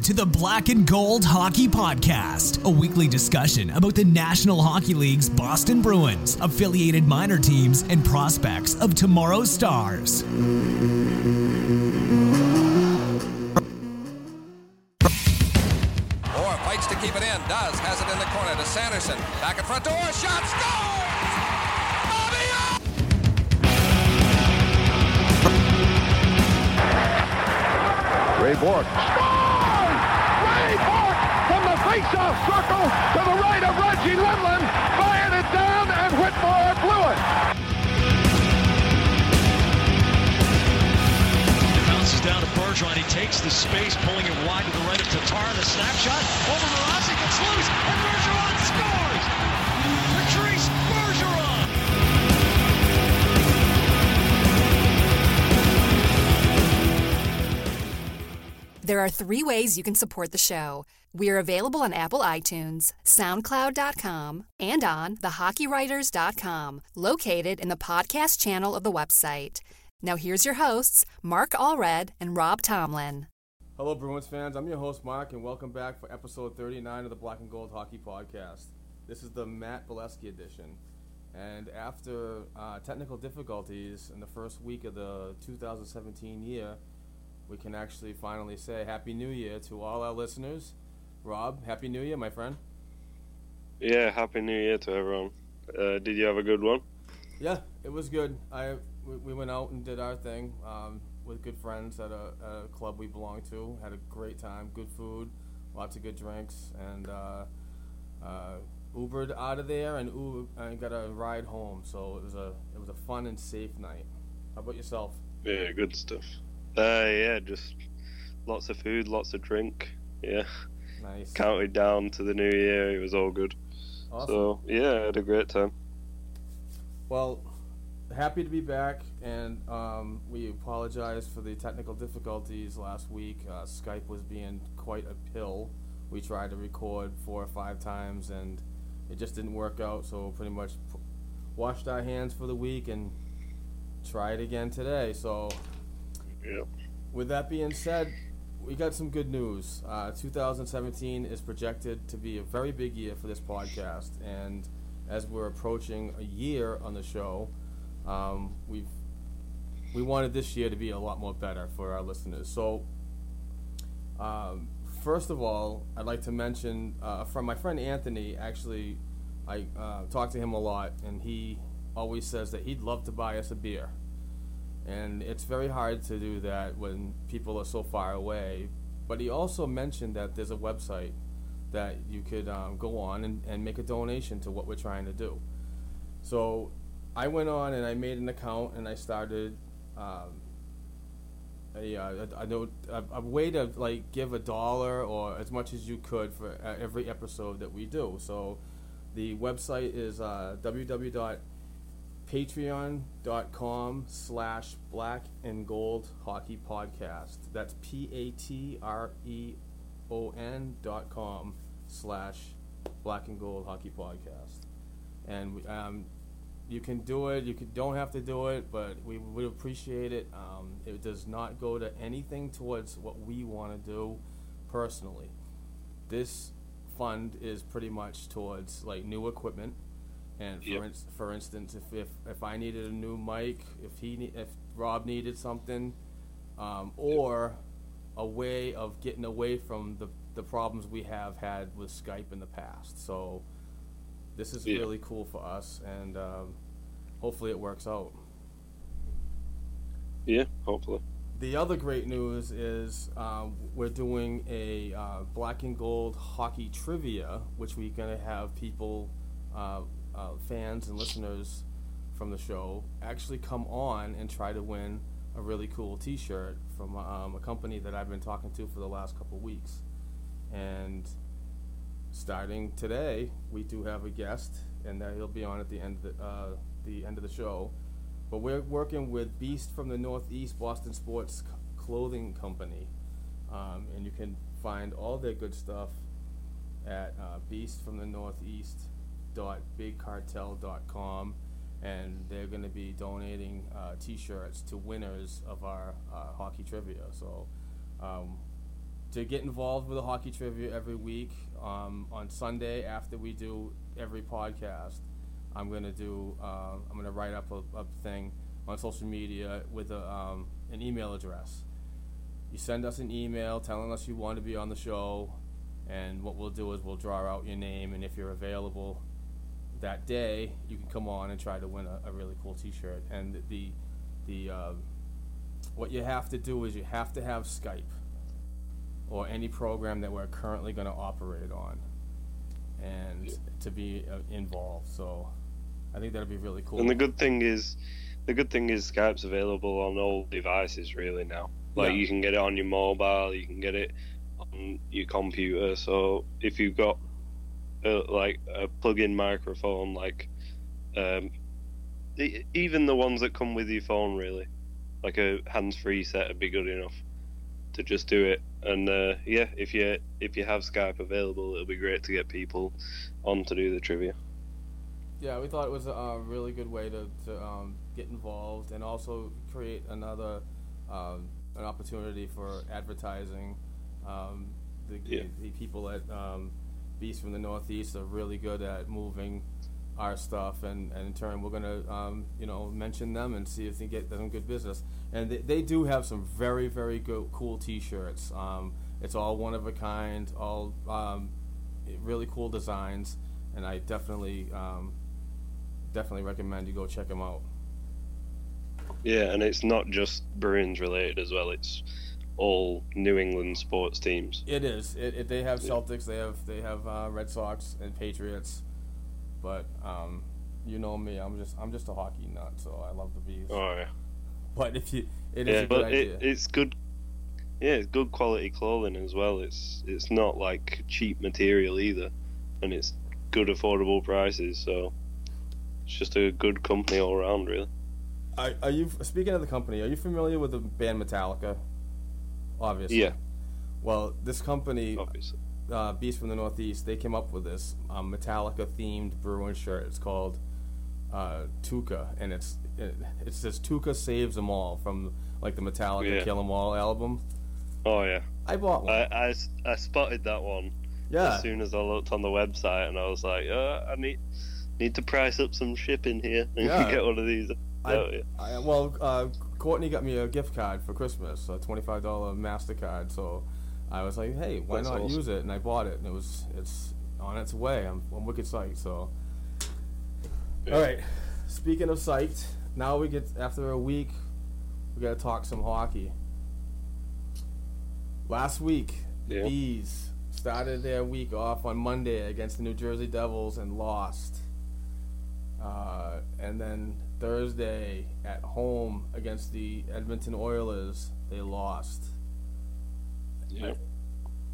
Welcome to the Black and Gold Hockey Podcast, a weekly discussion about the National Hockey League's Boston Bruins, affiliated minor teams, and prospects of tomorrow's stars. Orr fights to keep it in. Does. Has it in the corner to Sanderson. Back in front to Orr. Shot. Scores! Bobby Orr! Ray Bourque. Face-off circle to the right of Reggie Lemelin. Fired it down and Whitmore blew it. Bounces down to Bergeron. He takes the space, pulling it wide to the right of Tatar. The snapshot over Mrazek. It's loose, and Bergeron scores! Patrice There are three ways you can support the show. We are available on Apple iTunes, SoundCloud.com, and on thehockeywriters.com, located in the podcast channel of the website. Now here's your hosts, Mark Allred and Rob Tomlin. Hello, Bruins fans. I'm your host, Mark, and welcome back for episode 39 of the Black and Gold Hockey Podcast. This is the Matt Beleskey edition. And after uh, technical difficulties in the first week of the 2017 year, we can actually finally say Happy New Year to all our listeners. Rob, Happy New Year, my friend. Yeah, happy New Year to everyone. Uh, did you have a good one? Yeah, it was good. I we, we went out and did our thing um, with good friends at a, at a club we belong to. Had a great time, good food, lots of good drinks, and uh, uh, Ubered out of there and Uber, and got a ride home. So it was a it was a fun and safe night. How about yourself? Yeah, good stuff. Uh, yeah, just lots of food, lots of drink. Yeah, Nice. counted down to the new year. It was all good. Awesome. So yeah, I had a great time. Well, happy to be back, and um, we apologize for the technical difficulties last week. Uh, Skype was being quite a pill. We tried to record four or five times, and it just didn't work out. So pretty much washed our hands for the week and try it again today. So With that being said, we got some good news. Uh, 2017 is projected to be a very big year for this podcast, and as we're approaching a year on the show, um, we've we wanted this year to be a lot more better for our listeners. So, um, first of all, I'd like to mention uh, from my friend Anthony. Actually, I uh, talk to him a lot, and he always says that he'd love to buy us a beer and it's very hard to do that when people are so far away. But he also mentioned that there's a website that you could um, go on and, and make a donation to what we're trying to do. So I went on and I made an account and I started um, a, uh, a, a, a, way to like give a dollar or as much as you could for uh, every episode that we do. So the website is uh, www patreon.com slash black and gold hockey podcast. That's p-a-t-r-e-o-n dot com slash black and gold hockey podcast. And um, you can do it you can, don't have to do it but we would appreciate it. Um, it does not go to anything towards what we want to do personally. This fund is pretty much towards like new equipment and for, Yep. ins- for instance, if, if, if I needed a new mic, if he ne- if Rob needed something, um, or a way of getting away from the the problems we have had with Skype in the past. So this is Yeah. really cool for us, and um, hopefully it works out. Yeah, hopefully. The other great news is um, we're doing a uh, black and gold hockey trivia, which we're going to have people, uh, uh, fans and listeners from the show, actually come on and try to win a really cool T-shirt from um, a company that I've been talking to for the last couple weeks. And starting today, we do have a guest, and he'll be on at the end of the, uh, the end of the show. But we're working with Beast from the Northeast Boston Sports Clothing Company, um, and you can find all their good stuff at uh, Beast from the Northeast dot bigcartel.com and they're going to be donating uh, t-shirts to winners of our uh, hockey trivia. So um, to get involved with the hockey trivia every week um, on sunday after we do every podcast i'm going to do uh, i'm going to write up a, a thing on social media with a, um, an email address. You send us an email telling us you want to be on the show and what we'll do is we'll draw out your name and if you're available that day you can come on and try to win a, a really cool t-shirt and the the um, what you have to do is you have to have skype or any program that we're currently going to operate on and to be uh, involved so i think that'll be really cool And the good thing is, the good thing is Skype's available on all devices really now. Like Yeah. you can get it on your mobile, you can get it on your computer. So if you've got uh, like a plug-in microphone, like um, e- even the ones that come with your phone, really, like a hands-free set would be good enough to just do it. And uh, yeah, if you if you have Skype available, it'll be great to get people on to do the trivia. Yeah, we thought it was a really good way to, to um, get involved and also create another um, an opportunity for advertising. Um, the, Yeah. the, the people at um, Beast from the Northeast are really good at moving our stuff, and, and in turn, we're gonna um, you know mention them and see if they get them good business. And they, they do have some very very good cool T-shirts. Um, it's all one of a kind, all um, really cool designs, and I definitely um, definitely recommend you go check them out. Yeah, and it's not just Bruins related as well. It's all New England sports teams. It is. It, it, they have Celtics. They have they have uh, Red Sox and Patriots. But um, you know me. I'm just I'm just a hockey nut. So I love the bees. Oh yeah, But if you, it is yeah, a good but idea. it, it's good. Yeah, it's good quality clothing as well. It's it's not like cheap material either, and it's good affordable prices. So it's just a good company all around, really. are, are you speaking of the company? Are you familiar with the band Metallica? Obviously. Yeah, Well, this company, obviously. uh, Beast from the Northeast, they came up with this um, Metallica themed Bruin shirt. It's called uh, Tuukka, and it's it, it says Tuukka saves them all from like the Metallica Yeah. Kill 'Em All album. Oh yeah, I bought one. I, I I spotted that one yeah, as soon as I looked on the website, and I was like, uh, I need need to price up some shipping here and Yeah. get one of these. I- here. I, well, uh, Courtney got me a gift card for Christmas, a twenty-five dollar Mastercard. So I was like, "Hey, why That's not awesome. use it?" And I bought it, and it was it's on its way. I'm, I'm wicked psyched. So, Yeah. all right. Speaking of psyched, now we get after a week, we got to talk some hockey. Last week, the Yeah. bees started their week off on Monday against the New Jersey Devils and lost. Uh, and then Thursday at home against the Edmonton Oilers, they lost. Yeah.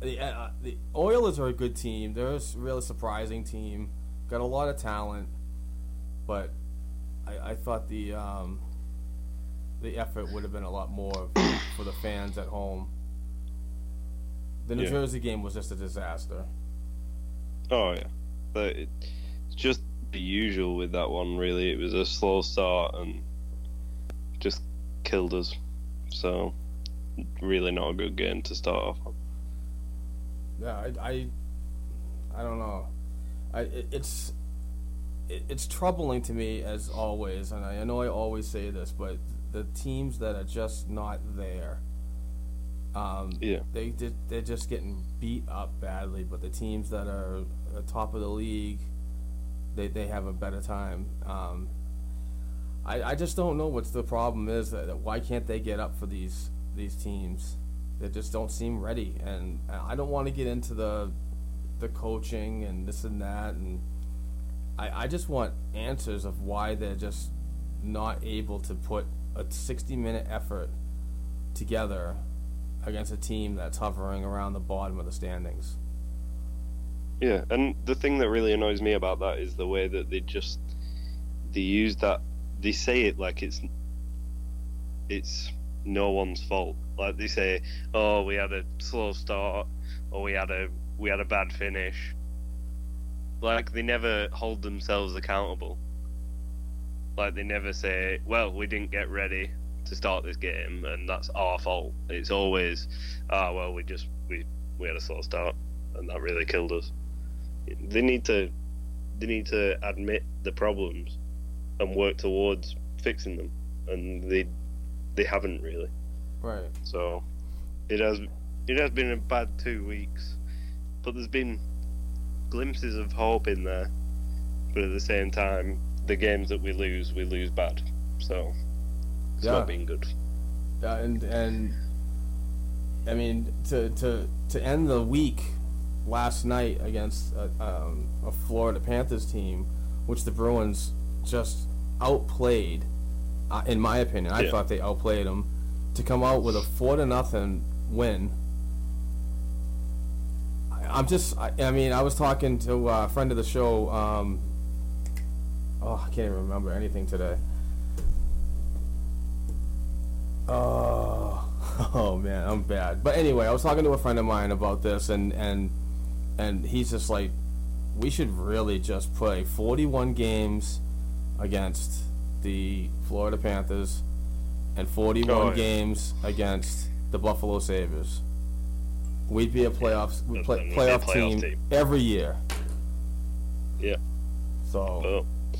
The, uh, the Oilers are a good team. They're a really surprising team. Got a lot of talent, but I, I thought the um, the effort would have been a lot more for the fans at home. The New Yeah. Jersey game was just a disaster. Oh yeah, but it, it's just the usual with that one. Really, it was a slow start and just killed us. So really not a good game to start off on. Yeah, I, I, I don't know. I it, it's it, it's troubling to me as always, and I, I know I always say this, but the teams that are just not there Um, Yeah. They did, they're just getting beat up badly, but the teams that are the top of the league, they, they have a better time. Um, I, I just don't know what's the problem is. That why can't they get up for these these teams? They just don't seem ready, and I don't want to get into the the coaching and this and that, and I, I just want answers of why they're just not able to put a 60 minute effort together against a team that's hovering around the bottom of the standings. Yeah, and the thing that really annoys me about that is the way that they just they use that they say it like it's it's no one's fault. Like they say, "Oh, we had a slow start, or we had a we had a bad finish." Like they never hold themselves accountable. Like they never say, "Well, we didn't get ready to start this game, and that's our fault." It's always, "Ah, well, we just we we had a slow start, and that really killed us." They need to they need to admit the problems and work towards fixing them, and they they haven't really. Right. So it has it has been a bad two weeks, but there's been glimpses of hope in there. But at the same time, the games that we lose, we lose bad. So it's Yeah. not been good. Yeah, and and I mean to to to end the week last night against a, um, a Florida Panthers team, which the Bruins just outplayed. Uh, in my opinion, I Yeah. thought they outplayed them to come out with a four to nothing win. I, I'm just, I, I mean, I was talking to uh, a friend of the show. Um, oh, I can't even remember anything today. Oh, oh man, I'm bad. But anyway, I was talking to a friend of mine about this, and and and he's just like, we should really just play 41 games against the Florida Panthers and 41 Oh, yeah. games against the Buffalo Sabres. We'd be a playoffs we And play, we'd be a playoff, playoff team, team. every year. Yeah. So But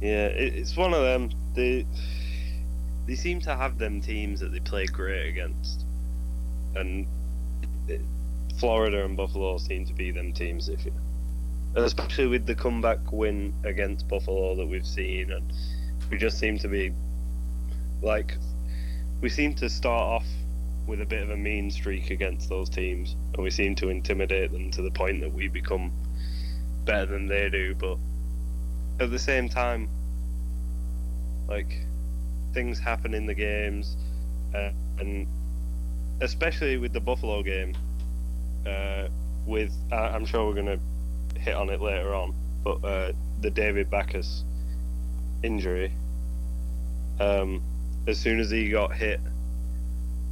yeah, it, it's one of them. They they seem to have them teams that they play great against, and it, Florida and Buffalo seem to be them teams. If you, especially with the comeback win against Buffalo that we've seen, and we just seem to be like we seem to start off with a bit of a mean streak against those teams, and we seem to intimidate them to the point that we become better than they do. But at the same time, like things happen in the games, uh, and especially with the Buffalo game, uh, with uh, I'm sure we're gonna hit on it later on, but uh, the David Backes injury. Um, as soon as he got hit,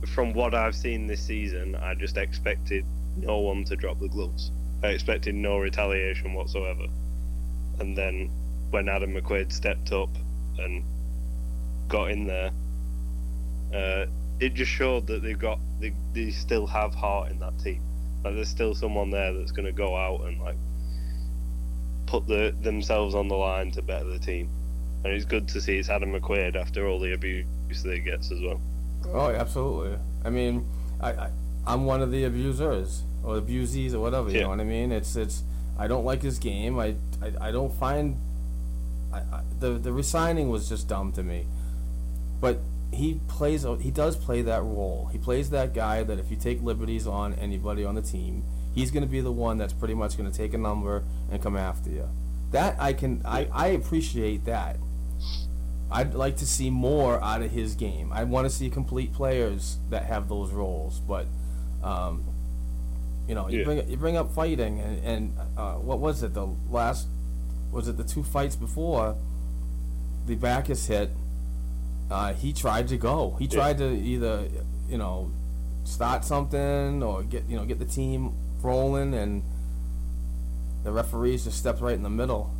from what I've seen this season, I just expected no one to drop the gloves. I expected no retaliation whatsoever. And then when Adam McQuaid stepped up and got in there, uh, it just showed that they've got they, they still have heart in that team. Like there's still someone there that's going to go out and like put the themselves on the line to better the team. And it's good to see it's Adam McQuaid after all the abuse that he gets as well. Oh, absolutely. I mean, I, I I'm one of the abusers or abusees or whatever. You Yeah. know what I mean? It's it's. I don't like his game. I I, I don't find. I, I, the the resigning was just dumb to me. But he plays. a- He does play that role. He plays that guy that if you take liberties on anybody on the team, he's going to be the one that's pretty much going to take a number and come after you. That I can. I I appreciate that. I'd like to see more out of his game. I want to see complete players that have those roles. But, um, you know, you Yeah. bring you bring up fighting, and, and uh, what was it? The last was it the two fights before the Backes hit? Uh, he tried to go. He tried to either you know start something or get you know get the team rolling, and the referees just stepped right in the middle.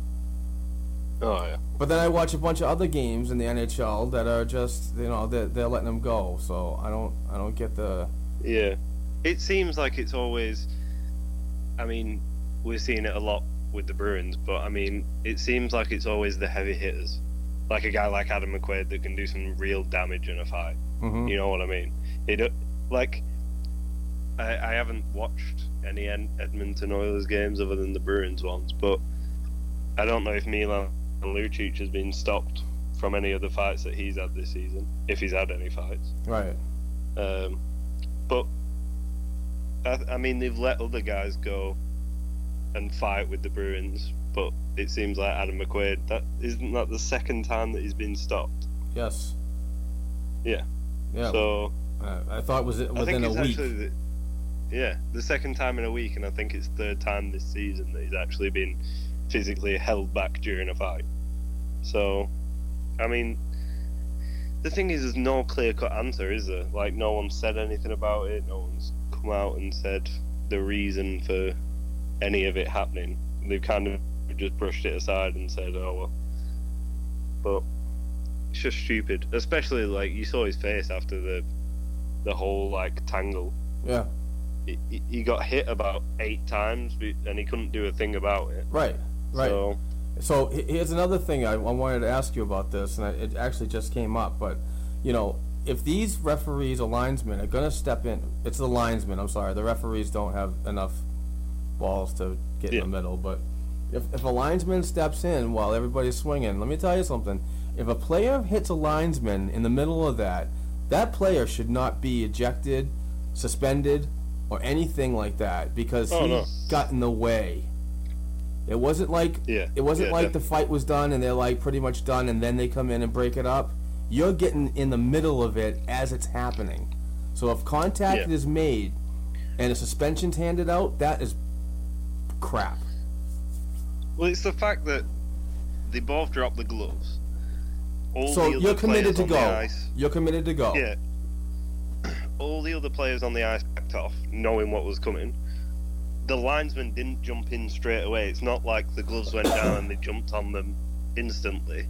Oh yeah. But then I watch a bunch of other games in the NHL that are just you know they're, they're letting them go. So I don't I don't get the Yeah. It seems like it's always. I mean, we're seeing it a lot with the Bruins, but I mean, it seems like it's always the heavy hitters. Like a guy like Adam McQuaid that can do some real damage in a fight. Mhm. You know what I mean? It like I, I haven't watched any Edmonton Oilers games other than the Bruins ones, but I don't know if Milan Lucic has been stopped from any of the fights that he's had this season, if he's had any fights. Right. Um, but I, I mean, they've let other guys go and fight with the Bruins, but it seems like Adam McQuaid. That isn't that the second time that he's been stopped. Yes. Yeah. Yeah. So uh, I thought it was I think within a week. actually the, yeah, the second time in a week, and I think it's third time this season that he's actually been physically held back during a fight. So, I mean, the thing is, there's no clear cut answer, is there? Like, no one said anything about it. No one's come out and said the reason for any of it happening. They've kind of just brushed it aside and said, "Oh well." But it's just stupid, especially like you saw his face after the the whole like tangle. Yeah. He, he- got hit about eight times, and he couldn't do a thing about it. Right. Right. So So here's another thing I, I wanted to ask you about this, and I, it actually just came up. But you know, if these referees or linesmen are going to step in, it's the linesmen. I'm sorry, the referees don't have enough balls to get in the middle. But if if a linesman steps in while everybody's swinging, let me tell you something. If a player hits a linesman in the middle of that, that player should not be ejected, suspended, or anything like that because Oh, he no. got in the way. It wasn't like Yeah, it wasn't yeah, like the fight was done and they're like pretty much done and then they come in and break it up. You're getting in the middle of it as it's happening. So if contact Yeah. is made and a suspension's handed out, that is crap. Well, it's the fact that they both dropped the gloves. All so the you're committed to go. ice- You're committed to go. Yeah. All the other players on the ice backed off, knowing what was coming. The linesman didn't jump in straight away. It's not like the gloves went down and they jumped on them instantly.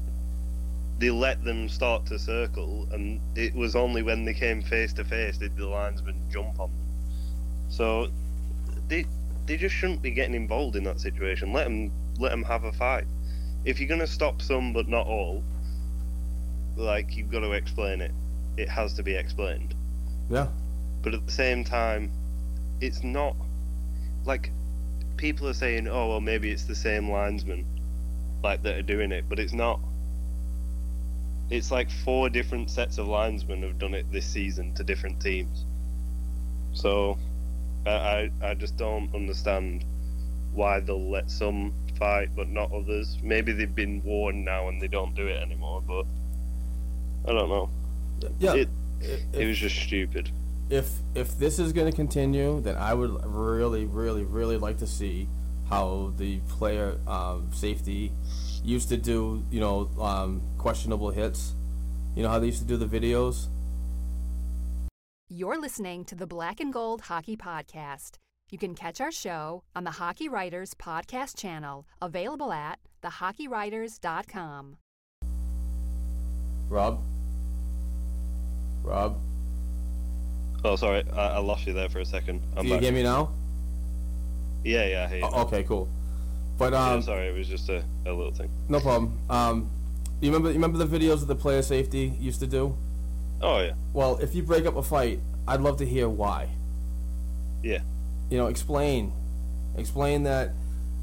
They let them start to circle, and it was only when they came face to face did the linesman jump on them. So they they just shouldn't be getting involved in that situation. Let them let them have a fight. If you're gonna stop some but not all, like you've got to explain it. It has to be explained. Yeah. But at the same time, it's not like people are saying, "Oh, well, maybe it's the same linesman like that are doing it," but it's not. It's like four different sets of linesmen have done it this season to different teams. So, I I, I just don't understand why they'll let some fight but not others. Maybe they've been warned now and they don't do it anymore, but I don't know. Yeah. It, If- it was just stupid. if if this is going to continue, then I would really, really, really like to see how the player um, safety used to do. You know, um, questionable hits. You know how they used to do the videos. You're listening to the Black and Gold Hockey Podcast. You can catch our show on the Hockey Writers Podcast channel, available at thehockeywriters.com. Rob. Rob, Oh, sorry, I, I lost you there for a second. I'm do you back. hear me now? Yeah, yeah, I hear you. O- okay, cool. But Yeah, um, sorry, it was just a, a little thing. no problem. Um, you remember you remember the videos that the player safety used to do? Oh yeah, Well, if you break up a fight, I'd love to hear why. yeah, you know, explain, explain that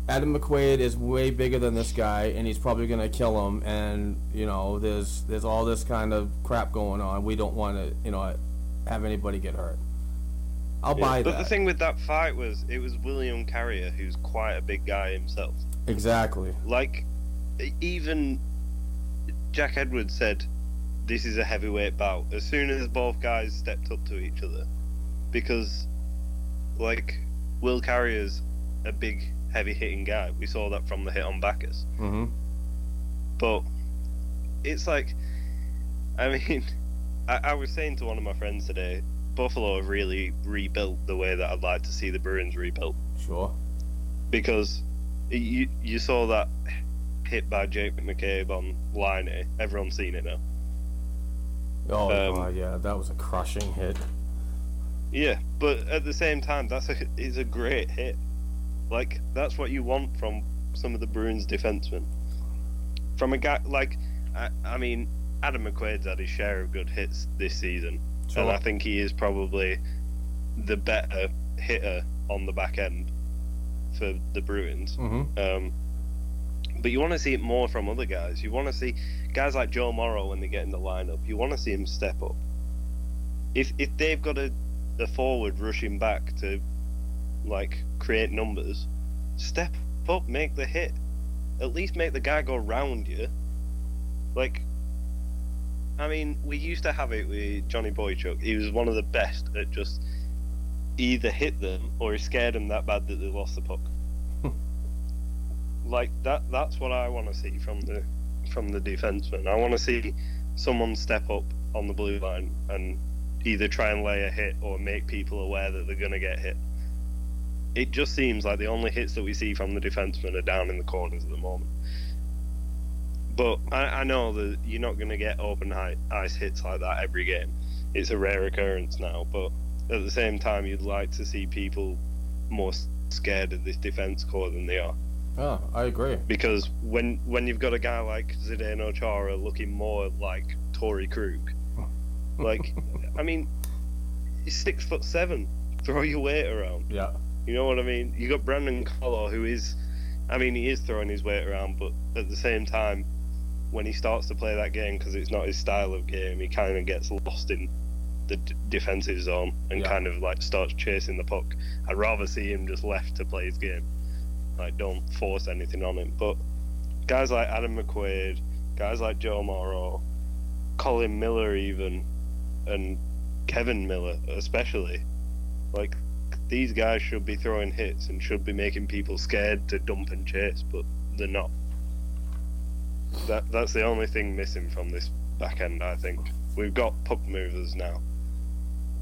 Adam McQuaid is way bigger than this guy, and he's probably gonna kill him. And you know, there's there's all this kind of crap going on. We don't want to, you know, have anybody get hurt. I'll yeah. buy But that. the thing with that fight was, it was William Carrier, who's quite a big guy himself. exactly. Like, even Jack Edwards said, "This is a heavyweight bout." As soon as both guys stepped up to each other, because, like, Will Carrier's a big, heavy-hitting guy. We saw that from the hit on Backes. Mm-hmm. but it's like i mean I, I was saying to one of my friends today buffalo have really rebuilt the way that i'd like to see the bruins rebuilt Sure. because you you saw that hit by jake mccabe on line A. everyone's seen it now Oh Um, God, yeah, that was a crushing hit. Yeah but at the same time that's a is a great hit like that's what you want from some of the bruins defensemen from a guy like i, I mean adam mcquaid's had his share of good hits this season and I think he is probably the better hitter on the back end for the Bruins. Mm-hmm. Um, but you want to see it more from other guys. You want to see guys like Joe Morrow when they get in the lineup. You want to see him step up. If if they've got a, a forward rushing back to like create numbers, step up, make the hit. At least make the guy go round you. Like, I mean, we used to have it with Johnny Boychuk. He was one of the best at just either hit them or he scared them that bad that they lost the puck. like that that's what I want to see from the from the defenseman. I want to see someone step up on the blue line and either try and lay a hit or make people aware that they're going to get hit. It just seems like the only hits that we see from the defensemen are down in the corners at the moment. But I, I know that you're not going to get open ice hits like that every game. It's a rare occurrence now, but at the same time, you'd like to see people more scared of this defense core than they are. Oh, I agree. Because when when you've got a guy like Zdeno Chara looking more like Torey Krug, like, I mean, he's six foot seven. Throw your weight around. Yeah. You know what I mean? You got Brandon Carlo, who is, I mean, he is throwing his weight around, but at the same time, when he starts to play that game because it's not his style of game, he kind of gets lost in the d- defensive zone and Yeah. kind of like starts chasing the puck. I'd rather see him just left to play his game. Like, don't force anything on him. But guys like Adam McQuaid, guys like Joe Morrow, Colin Miller, even, and Kevan Miller, especially, like, these guys should be throwing hits and should be making people scared to dump and chase, but they're not. That That's the only thing missing from this back end, I think. We've got puck movers now.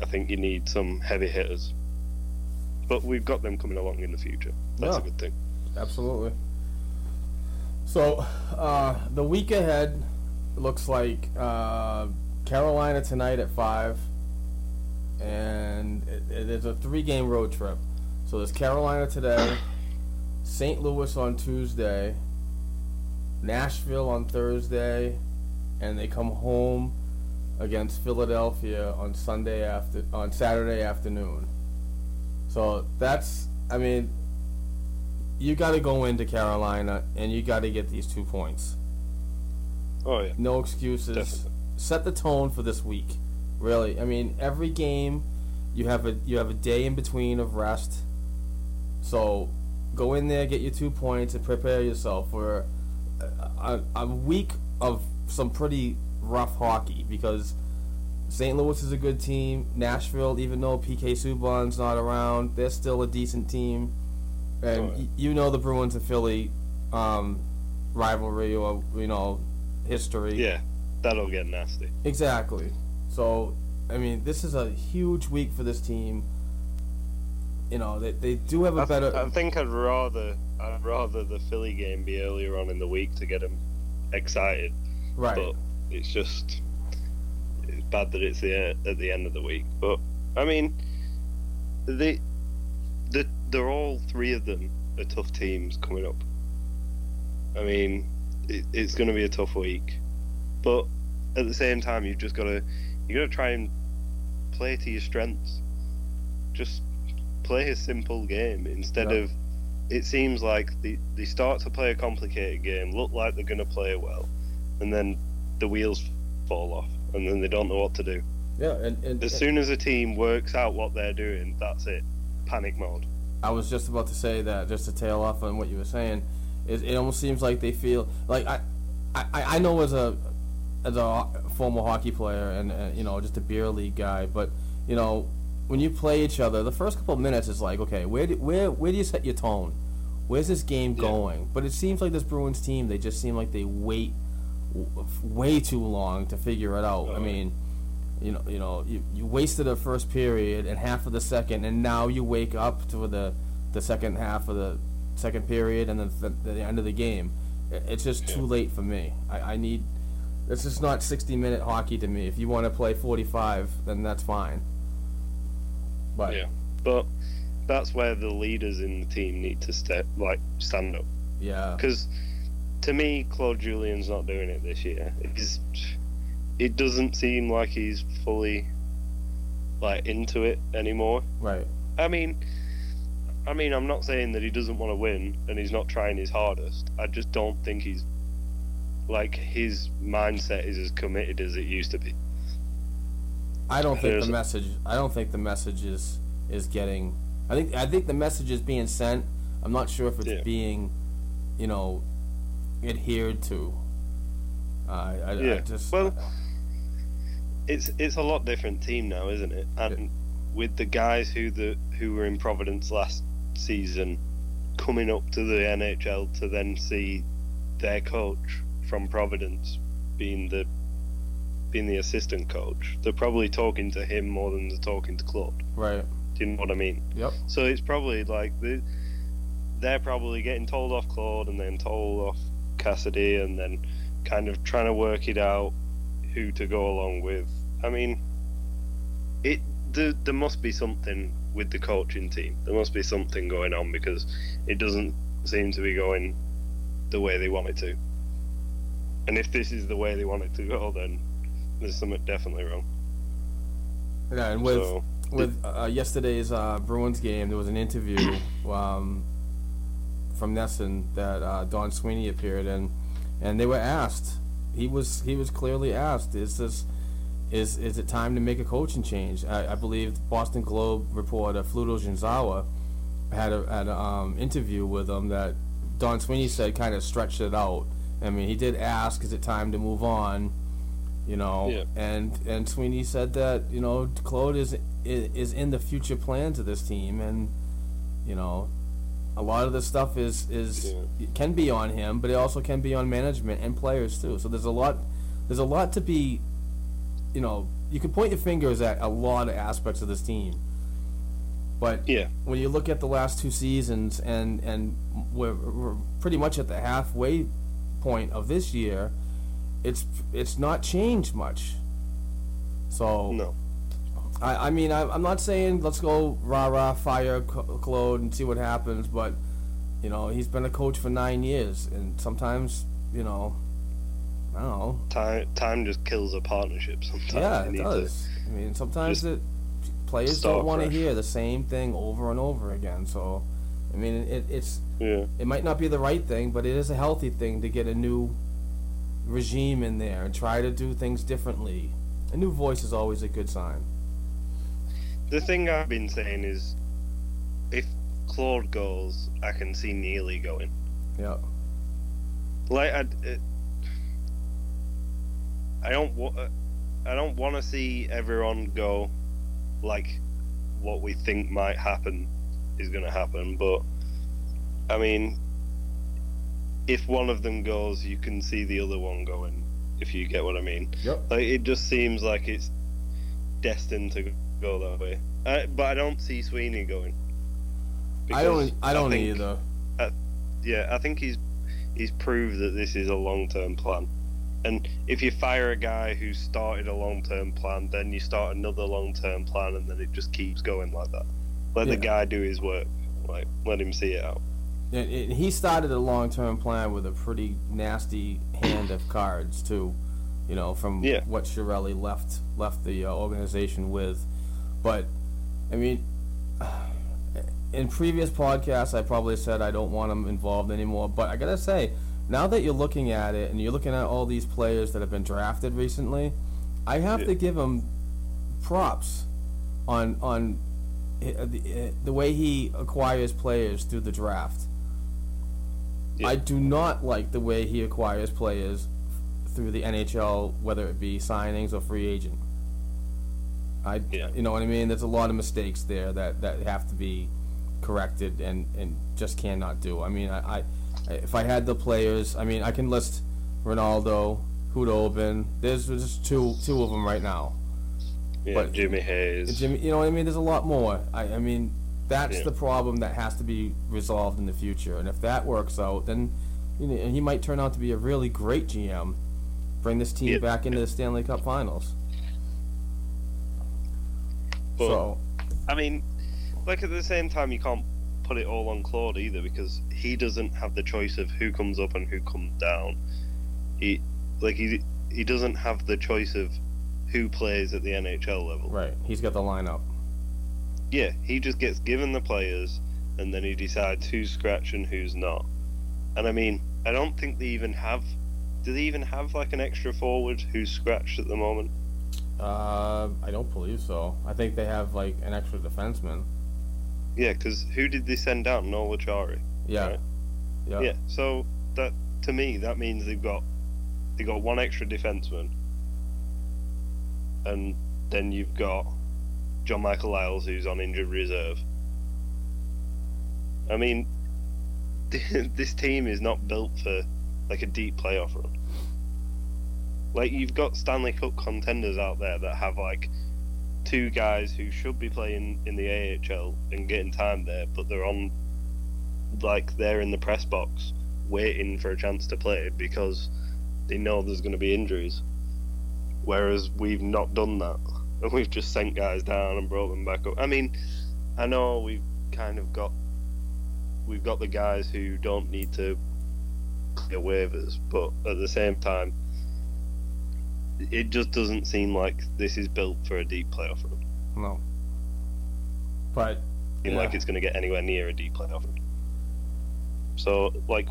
I think you need some heavy hitters. But we've got them coming along in the future. That's Yeah. a good thing. Absolutely. So, uh, the week ahead looks like uh, Carolina tonight at 5, and it, it is a three game road trip. So, there's Carolina today, St. Louis on Tuesday, Nashville on Thursday, and they come home against Philadelphia on Sunday after on Saturday afternoon. So that's I mean you got to go into Carolina and you got to get these two points. Oh, yeah. No excuses. Definitely. Set the tone for this week. Really, I mean, every game you have a you have a day in between of rest. So go in there, get your two points, and prepare yourself for a, a, week of some pretty rough hockey because St. Louis is a good team. Nashville, even though PK Subban's not around, they're still a decent team. And Oh, yeah. you know the Bruins and Philly um, rivalry or you know history. Yeah, that'll get nasty. Exactly. So, I mean, this is a huge week for this team. You know, they, they do have a I, better. I think I'd rather I'd rather the Philly game be earlier on in the week to get them excited. right. But it's just it's bad that it's the at the end of the week. But I mean, they the they're all three of them are tough teams coming up. I mean, it, it's going to be a tough week, but at the same time, you've just got to you got to try and play to your strengths. Just play a simple game instead Yeah. of. It seems like they, they start to play a complicated game, look like they're going to play well, and then the wheels fall off, and then they don't know what to do. yeah, and, and As soon as a team works out what they're doing, that's it. Panic mode. I was just about to say that, just to tail off on what you were saying. It, it almost seems like they feel like I, I, I know as a as a former hockey player and uh, you know just a beer league guy, but you know when you play each other, the first couple of minutes is like, okay, where do, where where do you set your tone? Where's this game Yeah. going? But it seems like this Bruins team, they just seem like they wait w- way too long to figure it out. I Oh. mean, you know, you know, you, you wasted the first period and half of the second, and now you wake up to the the second half of the second period and then the, the end of the game. It's just too late for me. I, I need. This is not sixty minute hockey to me. If you want to play forty five, then that's fine. But Yeah. But that's where the leaders in the team need to step, like, stand up. yeah, Because to me, Claude Julien's not doing it this year. He's, it doesn't seem like he's fully like into it anymore. Right. I mean, I mean, I'm not saying that he doesn't want to win and he's not trying his hardest. I just don't think he's like his mindset is as committed as it used to be. I don't think There's- the message. I don't think the message is is getting. I think I think the message is being sent. I'm not sure if it's Yeah. being, you know, adhered to. Uh, I, I Yeah. just Well, it's it's a lot different team now, isn't it? And with the guys who the who were in Providence last season coming up to the NHL to then see their coach from Providence being the being the assistant coach, they're probably talking to him more than they're talking to Claude. right. Do you know what I mean? Yep. So it's probably like the, they're probably getting told off Claude and then told off Cassidy and then kind of trying to work it out who to go along with. I mean, it there, there must be something with the coaching team. There must be something going on because it doesn't seem to be going the way they want it to. And if this is the way they want it to go, then there's something definitely wrong. Yeah, and with So, with uh, yesterday's uh, Bruins game, there was an interview um, from NESN that uh, Don Sweeney appeared in, and they were asked. He was he was clearly asked, "Is this is is it time to make a coaching change?" I, I believe Boston Globe reporter Fluto Shinzawa had a had a um, interview with him that Don Sweeney said kind of stretched it out. I mean, he did ask, "Is it time to move on?" You know, Yeah. and and Sweeney said that you know Claude is is in the future plans of this team, and you know, a lot of the stuff is is can be on him, but it also can be on management and players too. So there's a lot there's a lot to be, you know, you can point your fingers at a lot of aspects of this team. But Yeah. when you look at the last two seasons and and we're, we're pretty much at the halfway point of this year, it's it's not changed much. So no. I, I mean, I, I'm not saying let's go rah rah fire Claude and see what happens, but you know he's been a coach for nine years, and sometimes you know, I don't know. Time time just kills a partnership sometimes. Yeah, it does. I mean, sometimes it players don't want to hear the same thing over and over again. So, I mean, it, it's Yeah. it might not be the right thing, but it is a healthy thing to get a new regime in there and try to do things differently. A new voice is always a good sign. The thing I've been saying is, if Claude goes, I can see Neely going. Yeah. Like I, it, I don't wa- uh, I don't want to see everyone go, like, what we think might happen is going to happen. But I mean, if one of them goes, you can see the other one going. If you get what I mean. Yep. Like it just seems like it's destined to go that way. I, but I don't see Sweeney going. I don't. Because I don't think- either. uh, yeah, I think he's he's proved that this is a long term plan. And if you fire a guy who started a long term plan, then you start another long term plan, and then it just keeps going like that. Let Yeah. the guy do his work. Like let him see it out. And, and he started a long-term plan with a pretty nasty hand of cards too, you know, from Yeah. what Chiarelli left left the uh, organization with. But I mean, in previous podcasts, I probably said I don't want him involved anymore. But I gotta say, now that you're looking at it and you're looking at all these players that have been drafted recently, I have to give him props on on the, uh, the way he acquires players through the draft. I do not like the way he acquires players through the NHL, whether it be signings or free agent. I, you know what I mean. There's a lot of mistakes there that, that have to be corrected and, and just cannot do. I mean, I, I if I had the players, I mean, I can list Ronaldo, Khudobin. There's just two two of them right now. Yeah, But- Jimmy Hayes. Jimmy, you know what I mean? There's a lot more. I, I mean, that's Yeah. the problem that has to be resolved in the future. And if that works out, then you know, and he might turn out to be a really great GM. Bring this team Yeah. back into the Stanley Cup Finals. But, so I mean, like at the same time, you can't put it all on Claude either because he doesn't have the choice of who comes up and who comes down. He, like he, he doesn't have the choice of who plays at the NHL level. Right. He's got the lineup. Yeah, he just gets given the players, and then he decides who's scratch and who's not. And I mean, I don't think they even have. Do they even have like an extra forward who's scratched at the moment? Uh, I don't believe so. I think they have like an extra defenseman. Yeah, because who did they send down? Nola Chari. Yeah. Right? Yeah. Yeah. So that to me that means they've got they got one extra defenseman, and then you've got John Michael Liles who's on injured reserve. I mean, this team is not built for like a deep playoff run. Like you've got Stanley Cup contenders out there that have like two guys who should be playing in the AHL and getting time there, but they're on like they're in the press box waiting for a chance to play because they know there's going to be injuries. Whereas we've not done that, and we've just sent guys down and brought them back up. I mean, I know we've kind of got we've got the guys who don't need to clear waivers, but at the same time, it just doesn't seem like this is built for a deep playoff run. No. But yeah. like it's going to get anywhere near a deep playoff run. So, like,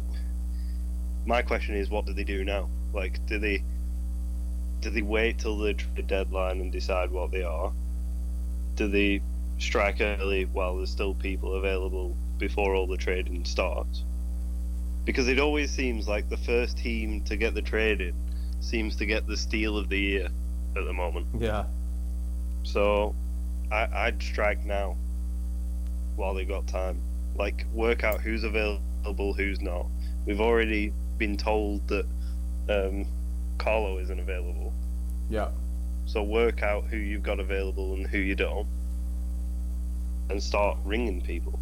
my question is, what do they do now? Like, do they do they wait till the trade deadline and decide what they are? Do they strike early while there's still people available before all the trading starts? Because it always seems like the first team to get the trade in seems to get the steal of the year at the moment. yeah. So I, I'd strike now while they've got time. Like work out who's available, who's not. We've already been told that um, Carlo isn't available. Yeah. So work out who you've got available and who you don't, and start ringing people.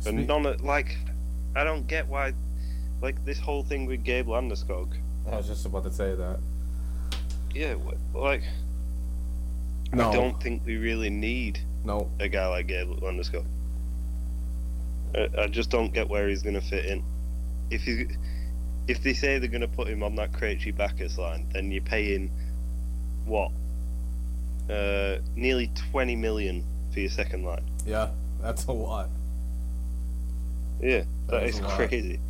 Spe- And none of like, I don't get why, like this whole thing with Gabe Landeskog. I was just about to say that. Yeah, like No. I don't think we really need No. a guy like Gabe Landeskog. I, I just don't get where he's going to fit in. If you, if they say they're going to put him on that Krejci Backes line, then you're paying what? Uh, nearly 20 million for your second line. Yeah. That's a lot. Yeah, That that is is crazy.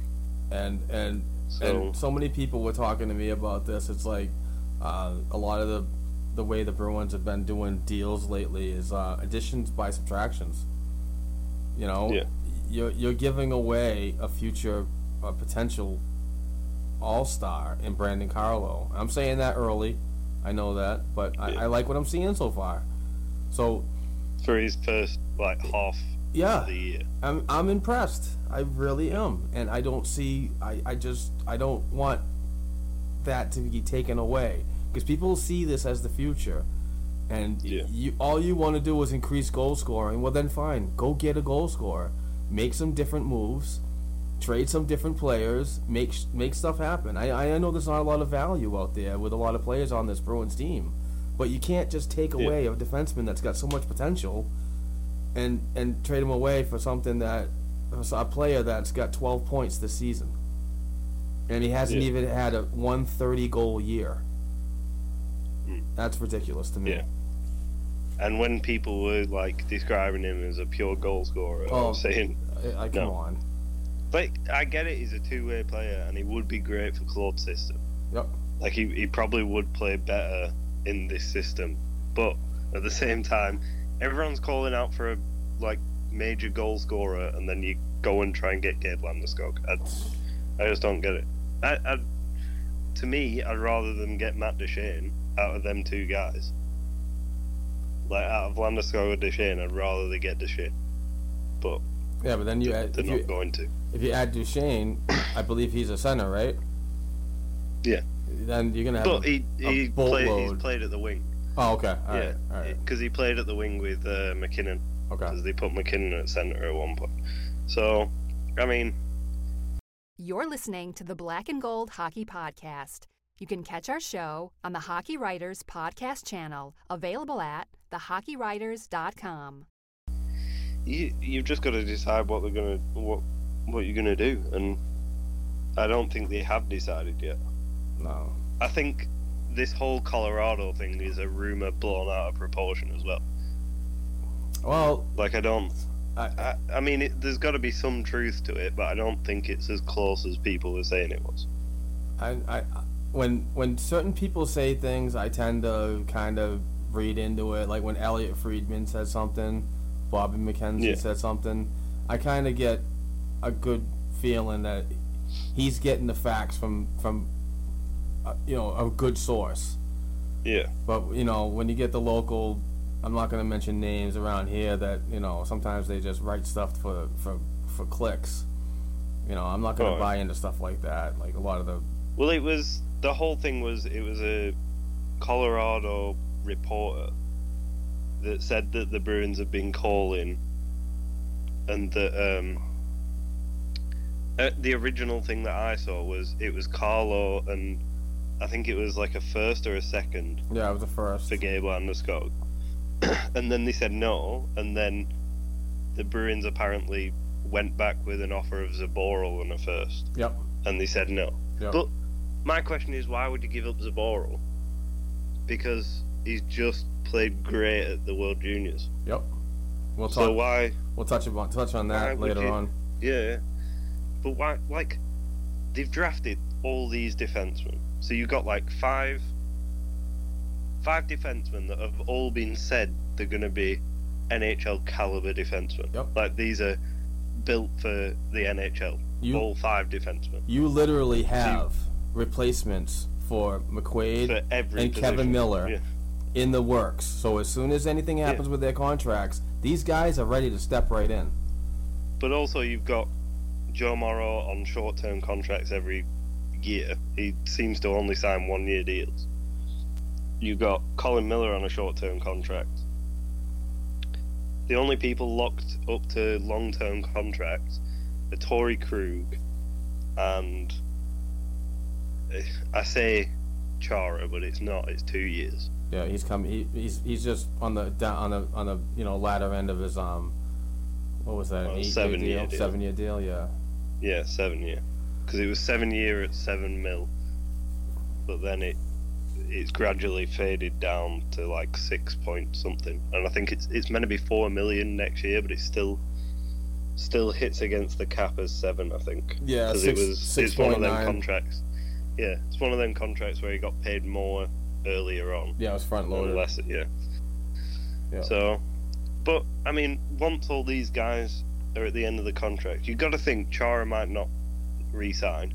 and and So and so many people were talking to me about this. It's like uh, a lot of the the way the Bruins have been doing deals lately is uh, additions by subtractions. You know, Yeah. you're you're giving away a future uh, potential all star in Brandon Carlo. I'm saying that early. I know that, but I, Yeah. I like what I'm seeing so far. So for his first like half yeah, of the year, I'm I'm impressed. I really am, and I don't see. I I just I don't want that to be taken away because people see this as the future, and Yeah. you all you want to do is increase goal scoring. Well, then fine, go get a goal scorer, make some different moves, trade some different players, make make stuff happen. I I know there's not a lot of value out there with a lot of players on this Bruins team, but you can't just take Yeah. away a defenseman that's got so much potential and and trade him away for something that a player that's got 12 points this season, and he hasn't Yeah. even had a 130 goal year. Mm. That's ridiculous to me. Yeah. and when people were like describing him as a pure goal scorer, Oh. saying I, I, come No. on. Like, I get it, he's a two way player and he would be great for Claude's system. Yep. Like, he, he probably would play better in this system. But at the same time, everyone's calling out for a, like, major goal scorer and then you go and try and get Gabe Landeskog. I, I just don't get it. I, I, to me, I'd rather them get Matt Duchene out of them two guys. Like, out of Landeskog or Duchene, I'd rather they get Duchene. But Yeah, but then you they're not going to. If you add Duchene, I believe he's a center, right? Yeah. Then you're gonna have. But a, he, a he played, he's played at the wing. Oh, okay. All right. yeah, All right. because he played at the wing with uh, MacKinnon. Okay. Because they put MacKinnon at centre at one point. So, I mean, You're listening to the Black and Gold Hockey Podcast. You can catch our show on the Hockey Writers Podcast channel, available at thehockeywriters.com. you you've just got to decide what they're gonna what what you're gonna do, and I don't think they have decided yet. No. I think this whole Colorado thing is a rumor blown out of proportion as well. Well, Like I don't. I, I, I mean, it, there's got to be some truth to it, but I don't think it's as close as people are saying it was. I, I, when when certain people say things, I tend to kind of read into it. Like when Elliotte Friedman said something, Bobby McKenzie Yeah. said something, I kind of get a good feeling that he's getting the facts from from uh, you know a good source. Yeah. But you know when you get the local, I'm not going to mention names around here that you know sometimes they just write stuff for for for clicks. You know I'm not going to Oh. buy into stuff like that. Like a lot of the Well, it was the whole thing was it was a Colorado reporter that said that the Bruins have been calling, and that um, uh, the original thing that I saw was it was Carlo and I think it was like a first or a second yeah it was a first. for Gabe Scott. and then they said no, and then the Bruins apparently went back with an offer of Zboril and a first, Yep. and they said no. Yep. But my question is, why would you give up Zboril? Because he's just played great at the World Juniors. Yep. We'll talk. So why? We'll touch about touch on that later you- on. Yeah, but why? Like, they've drafted all these defensemen. So you've got like five, five defensemen that have all been said they're going to be NHL caliber defensemen. Yep. Like these are built for the NHL. You- all five defensemen You literally have replacements for McQuaid for and Kevan. Miller Yeah. in the works. So as soon as anything happens with their contracts, these guys are ready to step right in. But also, you've got Joe Morrow on short term contracts every year. He seems to only sign one year deals. You've got Colin Miller on a short term contract. The only people locked up to long term contracts are Torey Krug and I say Chara, but it's not. It's two years. Yeah, he's coming. He, he's he's just on the down on the on the you know latter end of his um. What was that? Eight seven year year deal? deal. Seven year deal. Yeah. Yeah, seven year. Because it was seven year at seven mil, but then it it's gradually faded down to like six point something, and I think it's it's meant to be four million next year, but it still still hits against the cap as seven. I think. Yeah, because six- it was it's one of them 6.9. contracts. Yeah, it's one of them contracts where he got paid more earlier on. Yeah, it was front loaded. Less, yeah. Yeah. So, but I mean, once all these guys are at the end of the contract, you've got to think Chara might not re-sign.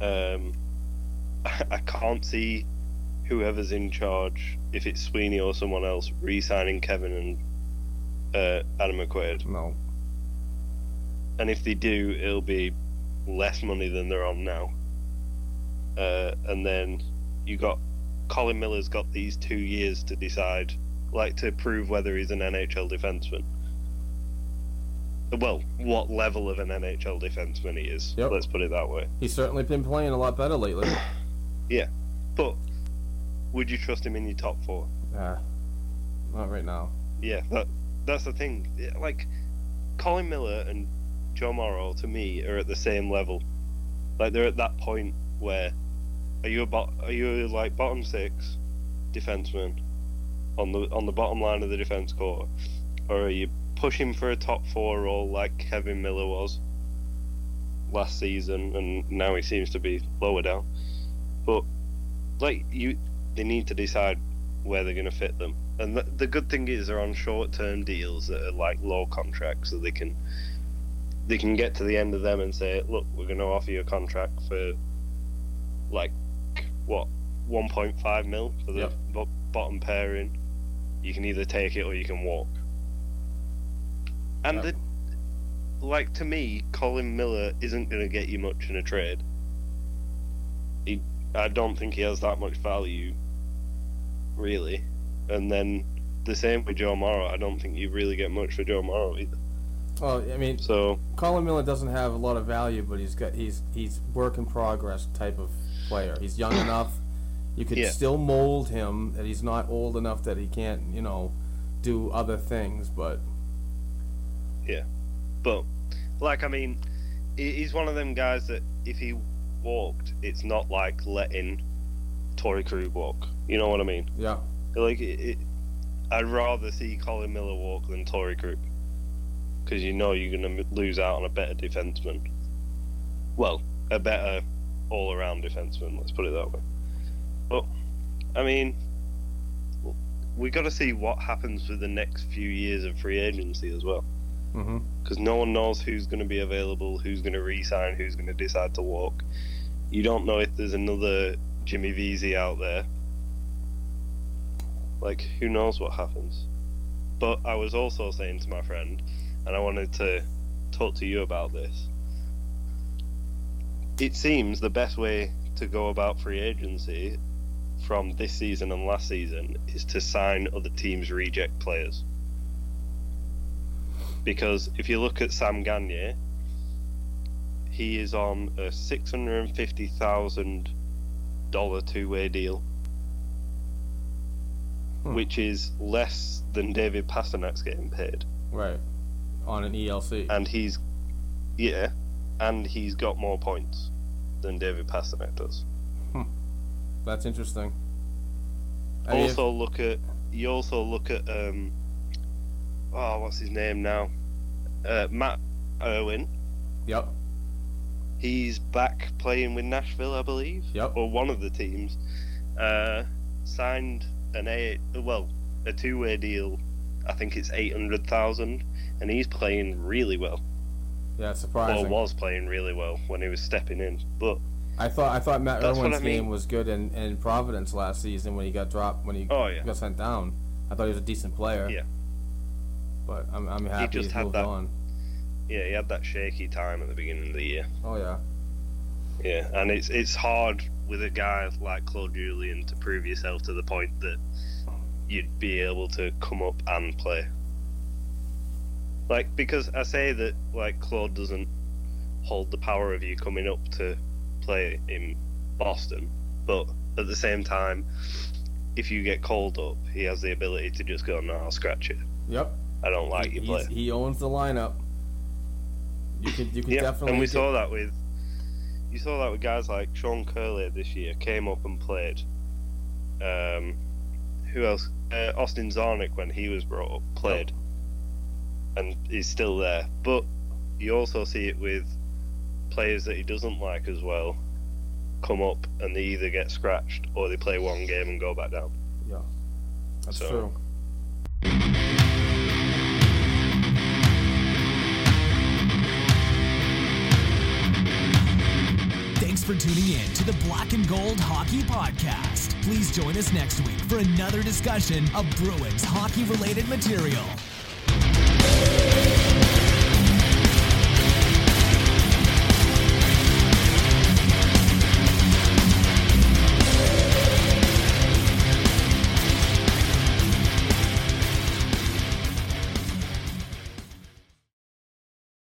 Um, I can't see whoever's in charge, if it's Sweeney or someone else, re-signing Kevan and uh, Adam McQuaid. No. And if they do, it'll be less money than they're on now. Uh, and then you got Colin Miller's got these two years to decide, like to prove whether he's an NHL defenseman. Well, what level of an NHL defenseman he is. Yep. Let's put it that way. He's certainly been playing a lot better lately. Yeah, but would you trust him in your top four? uh, not right now. Yeah, that that's the thing. Like Colin Miller and Joe Morrow to me are at the same level. Like they're at that point where are you a bot, are you like bottom six defenseman on the on the bottom line of the defense corps, or are you pushing for a top four role like Kevan Miller was last season, and now he seems to be lower down. But like you, they need to decide where they're going to fit them. And the, the good thing is they're on short-term deals that are like low contracts, so they can they can get to the end of them and say, look, we're going to offer you a contract for like what 1.5 mil for the Yep. bo- bottom pairing. You can either take it or you can walk. And the, like to me, Colin Miller isn't going to get you much in a trade. He, I don't think he has that much value, really. And then the same with Joe Morrow. I don't think you really get much for Joe Morrow either. Well, I mean, So Colin Miller doesn't have a lot of value, but he's got he's he's work in progress type of player. He's young enough. You could Yeah. still mold him that he's not old enough that he can't, you know, do other things. But yeah, but like I mean, he's one of them guys that if he walked, it's not like letting Torey Krug walk. You know what I mean? Yeah. Like, it, it, I'd rather see Colin Miller walk than Torey Krug. Because you know you're going to lose out on a better defenseman. Well, a better all around defenseman, let's put it that way. But, I mean, we got to see what happens for the next few years of free agency as well. Mm-hmm. Because no one knows who's going to be available, who's going to re-sign, who's going to decide to walk. You don't know if there's another Jimmy Vesey out there. Like, who knows what happens? But I was also saying to my friend, and I wanted to talk to you about this. It seems the best way to go about free agency from this season and last season is to sign other teams' reject players. Because if you look at Sam Gagne, he is on a six hundred and fifty thousand dollar two way deal, Hmm. which is less than David Pastrnak's getting paid, Right. On an ELC. and he's yeah, and he's got more points than David Pastrnak does. That's interesting. I mean, if- also look at you also look at um oh what's his name now uh, Matt Irwin Yep. he's back playing with Nashville I believe Yep. or one of the teams uh, signed an a well a two way deal I think it's eight hundred thousand and he's playing really well Yeah, or surprising. was playing really well when he was stepping in but I thought I thought Matt Irwin's I mean. game was good in, in Providence last season when he got dropped when he Oh, yeah. got sent down. I thought he was a decent player. Yeah. But I'm I'm happy just he's had that- on. yeah he had that shaky time at the beginning of the year Oh yeah. Yeah, and it's it's hard with a guy like Claude Julien to prove yourself to the point that you'd be able to come up and play. Like because I say that like Claude doesn't hold the power of you coming up to play in Boston, but at the same time, if you get called up, he has the ability to just go, "No, I'll scratch it. Yep. I don't like He- you play." he owns the lineup. You could you could Yeah, definitely and we get- saw that with you saw that with guys like Sean Kuraly this year came up and played. Um, who else? Uh, Austin Czarnik when he was brought up played, and he's still there. But you also see it with players that he doesn't like as well. Come up and they either get scratched or they play one game and go back down. Yeah. That's So- true. For tuning in to the Black and Gold Hockey Podcast. Please join us next week for another discussion of Bruins hockey related material.